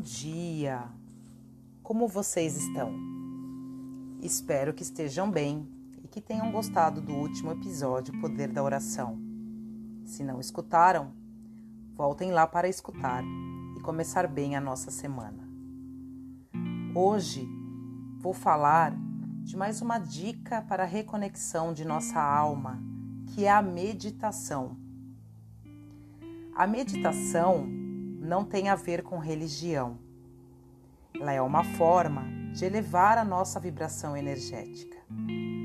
dia! Como vocês estão? Espero que estejam bem e que tenham gostado do último episódio Poder da Oração. Se não escutaram, voltem lá para escutar e começar bem a nossa semana. Hoje vou falar de mais uma dica para a reconexão de nossa alma, que é a meditação. A meditação não tem a ver com religião. Ela é uma forma de elevar a nossa vibração energética.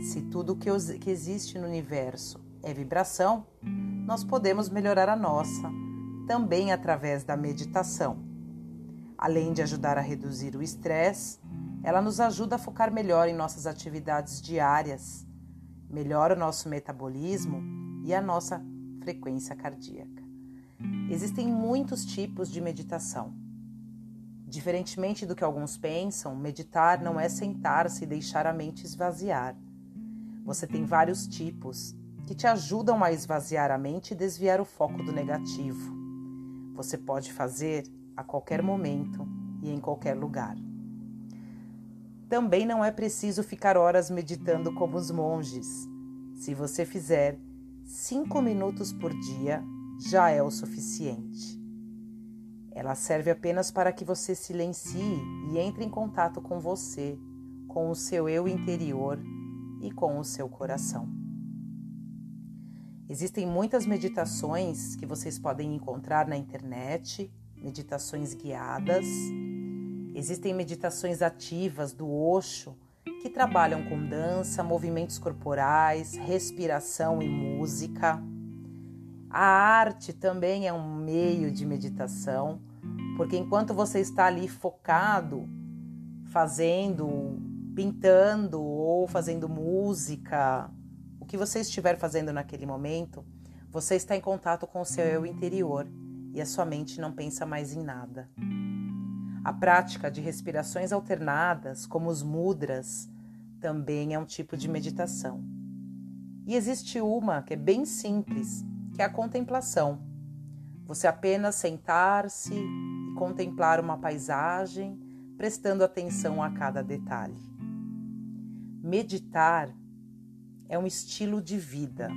Se tudo que, que existe no universo é vibração, nós podemos melhorar a nossa, também através da meditação. Além de ajudar a reduzir o estresse, ela nos ajuda a focar melhor em nossas atividades diárias, melhora o nosso metabolismo e a nossa frequência cardíaca. Existem muitos tipos de meditação. Diferentemente do que alguns pensam, meditar não é sentar-se e deixar a mente esvaziar. Você tem vários tipos que te ajudam a esvaziar a mente e desviar o foco do negativo. Você pode fazer a qualquer momento e em qualquer lugar. Também não é preciso ficar horas meditando como os monges. Se você fizer cinco minutos por dia, já é o suficiente. Ela serve apenas para que você silencie e entre em contato com você, com o seu eu interior e com o seu coração. Existem muitas meditações que vocês podem encontrar na internet, meditações guiadas. Existem meditações ativas do Osho que trabalham com dança, movimentos corporais, respiração e música. A arte também é um meio de meditação, porque enquanto você está ali focado, fazendo, pintando ou fazendo música, o que você estiver fazendo naquele momento, você está em contato com o seu eu interior e a sua mente não pensa mais em nada. A prática de respirações alternadas, como os mudras, também é um tipo de meditação. E existe uma que é bem simples, que é a contemplação. Você apenas sentar-se e contemplar uma paisagem, prestando atenção a cada detalhe. Meditar é um estilo de vida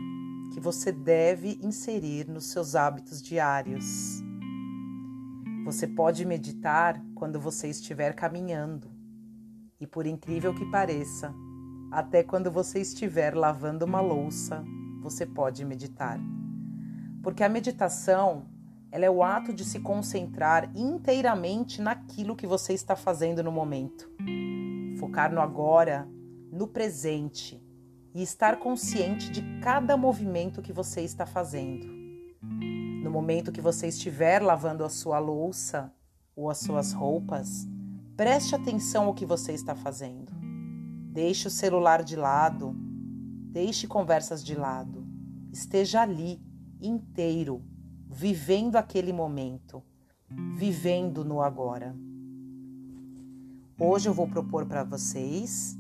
que você deve inserir nos seus hábitos diários. Você pode meditar quando você estiver caminhando, e por incrível que pareça, até quando você estiver lavando uma louça, você pode meditar. Porque a meditação, ela é o ato de se concentrar inteiramente naquilo que você está fazendo no momento. Focar no agora, no presente e estar consciente de cada movimento que você está fazendo. No momento que você estiver lavando a sua louça ou as suas roupas, preste atenção ao que você está fazendo. Deixe o celular de lado, deixe conversas de lado. Esteja ali inteiro, vivendo aquele momento, vivendo no agora. Hoje eu vou propor para vocês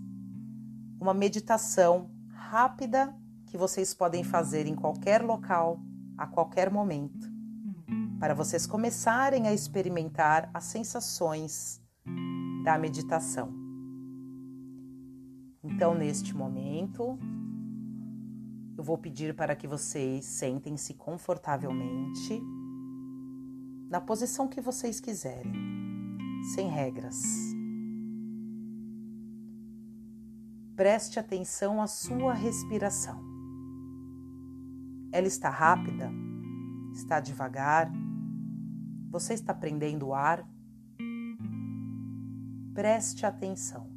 uma meditação rápida que vocês podem fazer em qualquer local, a qualquer momento, para vocês começarem a experimentar as sensações da meditação. Então, neste momento, eu vou pedir para que vocês sentem-se confortavelmente na posição que vocês quiserem, sem regras. Preste atenção à sua respiração. Ela está rápida? Está devagar? Você está prendendo o ar? Preste atenção.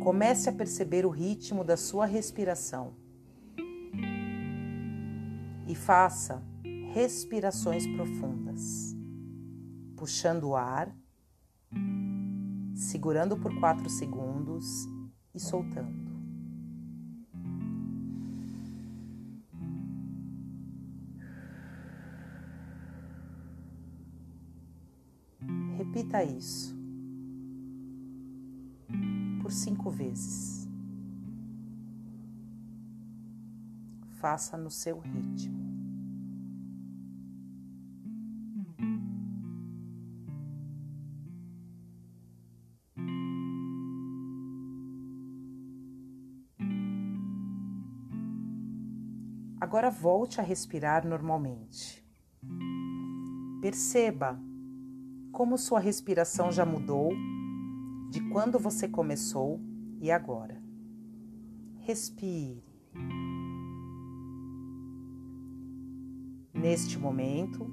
Comece a perceber o ritmo da sua respiração e faça respirações profundas, puxando o ar, segurando por quatro segundos e soltando. Repita isso por cinco vezes. Faça no seu ritmo. Agora volte a respirar normalmente. Perceba como sua respiração já mudou de quando você começou e agora. Respire. Neste momento,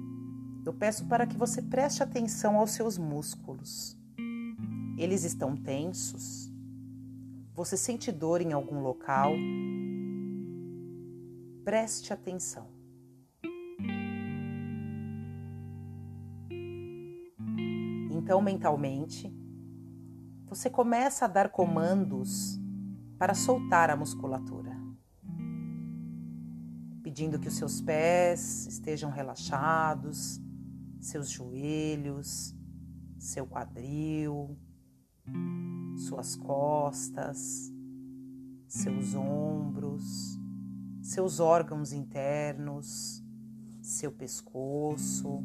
eu peço para que você preste atenção aos seus músculos. Eles estão tensos? Você sente dor em algum local? Preste atenção. Então, mentalmente, você começa a dar comandos para soltar a musculatura, pedindo que os seus pés estejam relaxados, seus joelhos, seu quadril, suas costas, seus ombros, seus órgãos internos, seu pescoço.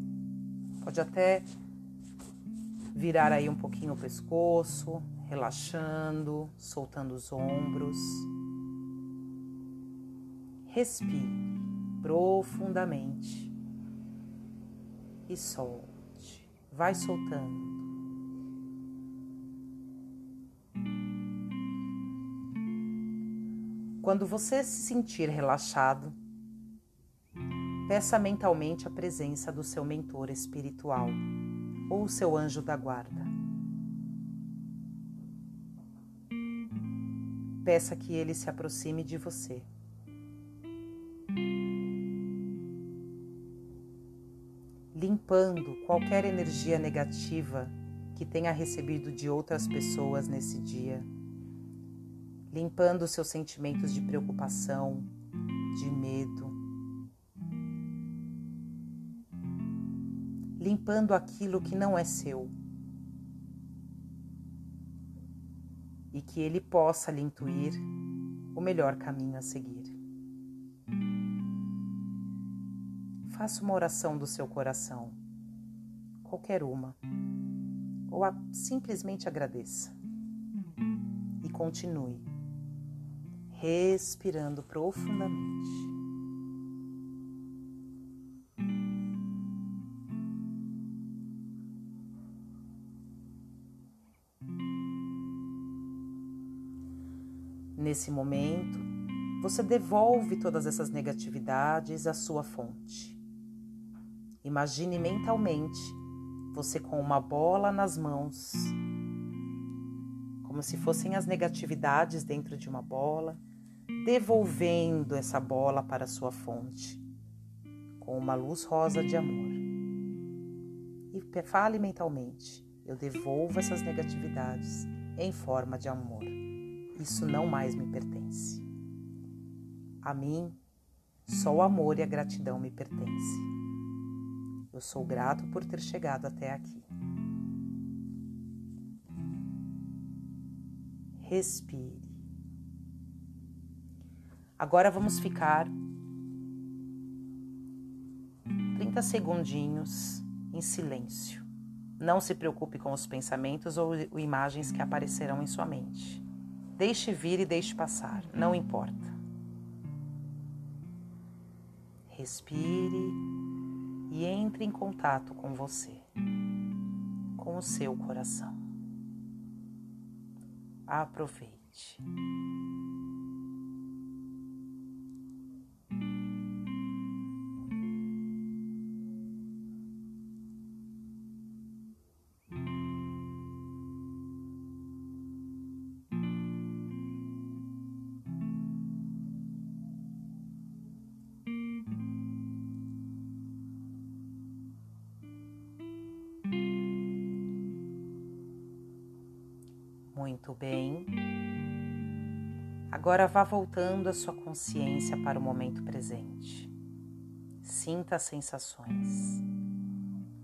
Pode até virar aí um pouquinho o pescoço, relaxando, soltando os ombros. Respire profundamente e solte. Vai soltando. Quando você se sentir relaxado, peça mentalmente a presença do seu mentor espiritual ou seu anjo da guarda. Peça que ele se aproxime de você. Limpando qualquer energia negativa que tenha recebido de outras pessoas nesse dia, limpando seus sentimentos de preocupação, de medo, limpando aquilo que não é seu. E que ele possa lhe intuir o melhor caminho a seguir. Faça uma oração do seu coração, qualquer uma, ou a, simplesmente agradeça. E continue respirando profundamente. Nesse momento, você devolve todas essas negatividades à sua fonte. Imagine mentalmente você com uma bola nas mãos, como se fossem as negatividades dentro de uma bola, devolvendo essa bola para a sua fonte, com uma luz rosa de amor. E fale mentalmente: eu devolvo essas negatividades em forma de amor isso não mais me pertence. A mim, só o amor e a gratidão me pertencem. Eu sou grato por ter chegado até aqui. Respire. Agora vamos ficar 30 segundinhos em silêncio. Não se preocupe com os pensamentos ou imagens que aparecerão em sua mente. Deixe vir e deixe passar, não importa. Respire e entre em contato com você, com o seu coração. Aproveite. Muito bem. Agora vá voltando a sua consciência para o momento presente. Sinta as sensações.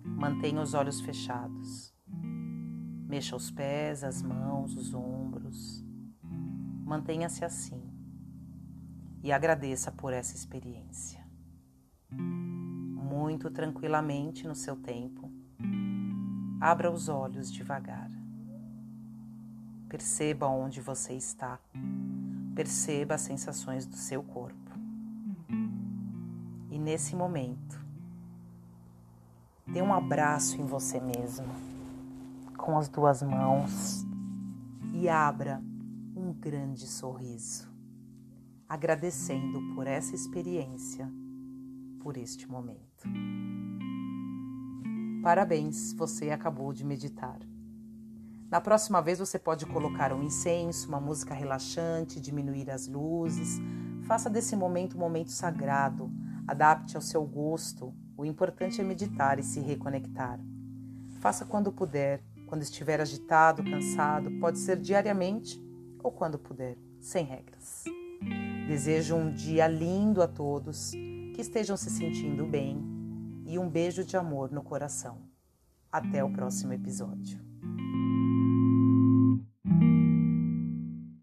Mantenha os olhos fechados. Mexa os pés, as mãos, os ombros. Mantenha-se assim e agradeça por essa experiência. Muito tranquilamente no seu tempo, abra os olhos devagar. Perceba onde você está. Perceba as sensações do seu corpo. nesse momento, dê um abraço em você mesmo, com as duas mãos, e abra um grande sorriso, agradecendo por essa experiência, por este momento. Parabéns, você acabou de meditar. Na próxima vez você pode colocar um incenso, uma música relaxante, diminuir as luzes. Faça desse momento um momento sagrado. Adapte ao seu gosto. O importante é meditar e se reconectar. Faça quando puder, quando estiver agitado, cansado, pode ser diariamente ou quando puder, sem regras. Desejo um dia lindo a todos, que estejam se sentindo bem e um beijo de amor no coração. Até o próximo episódio.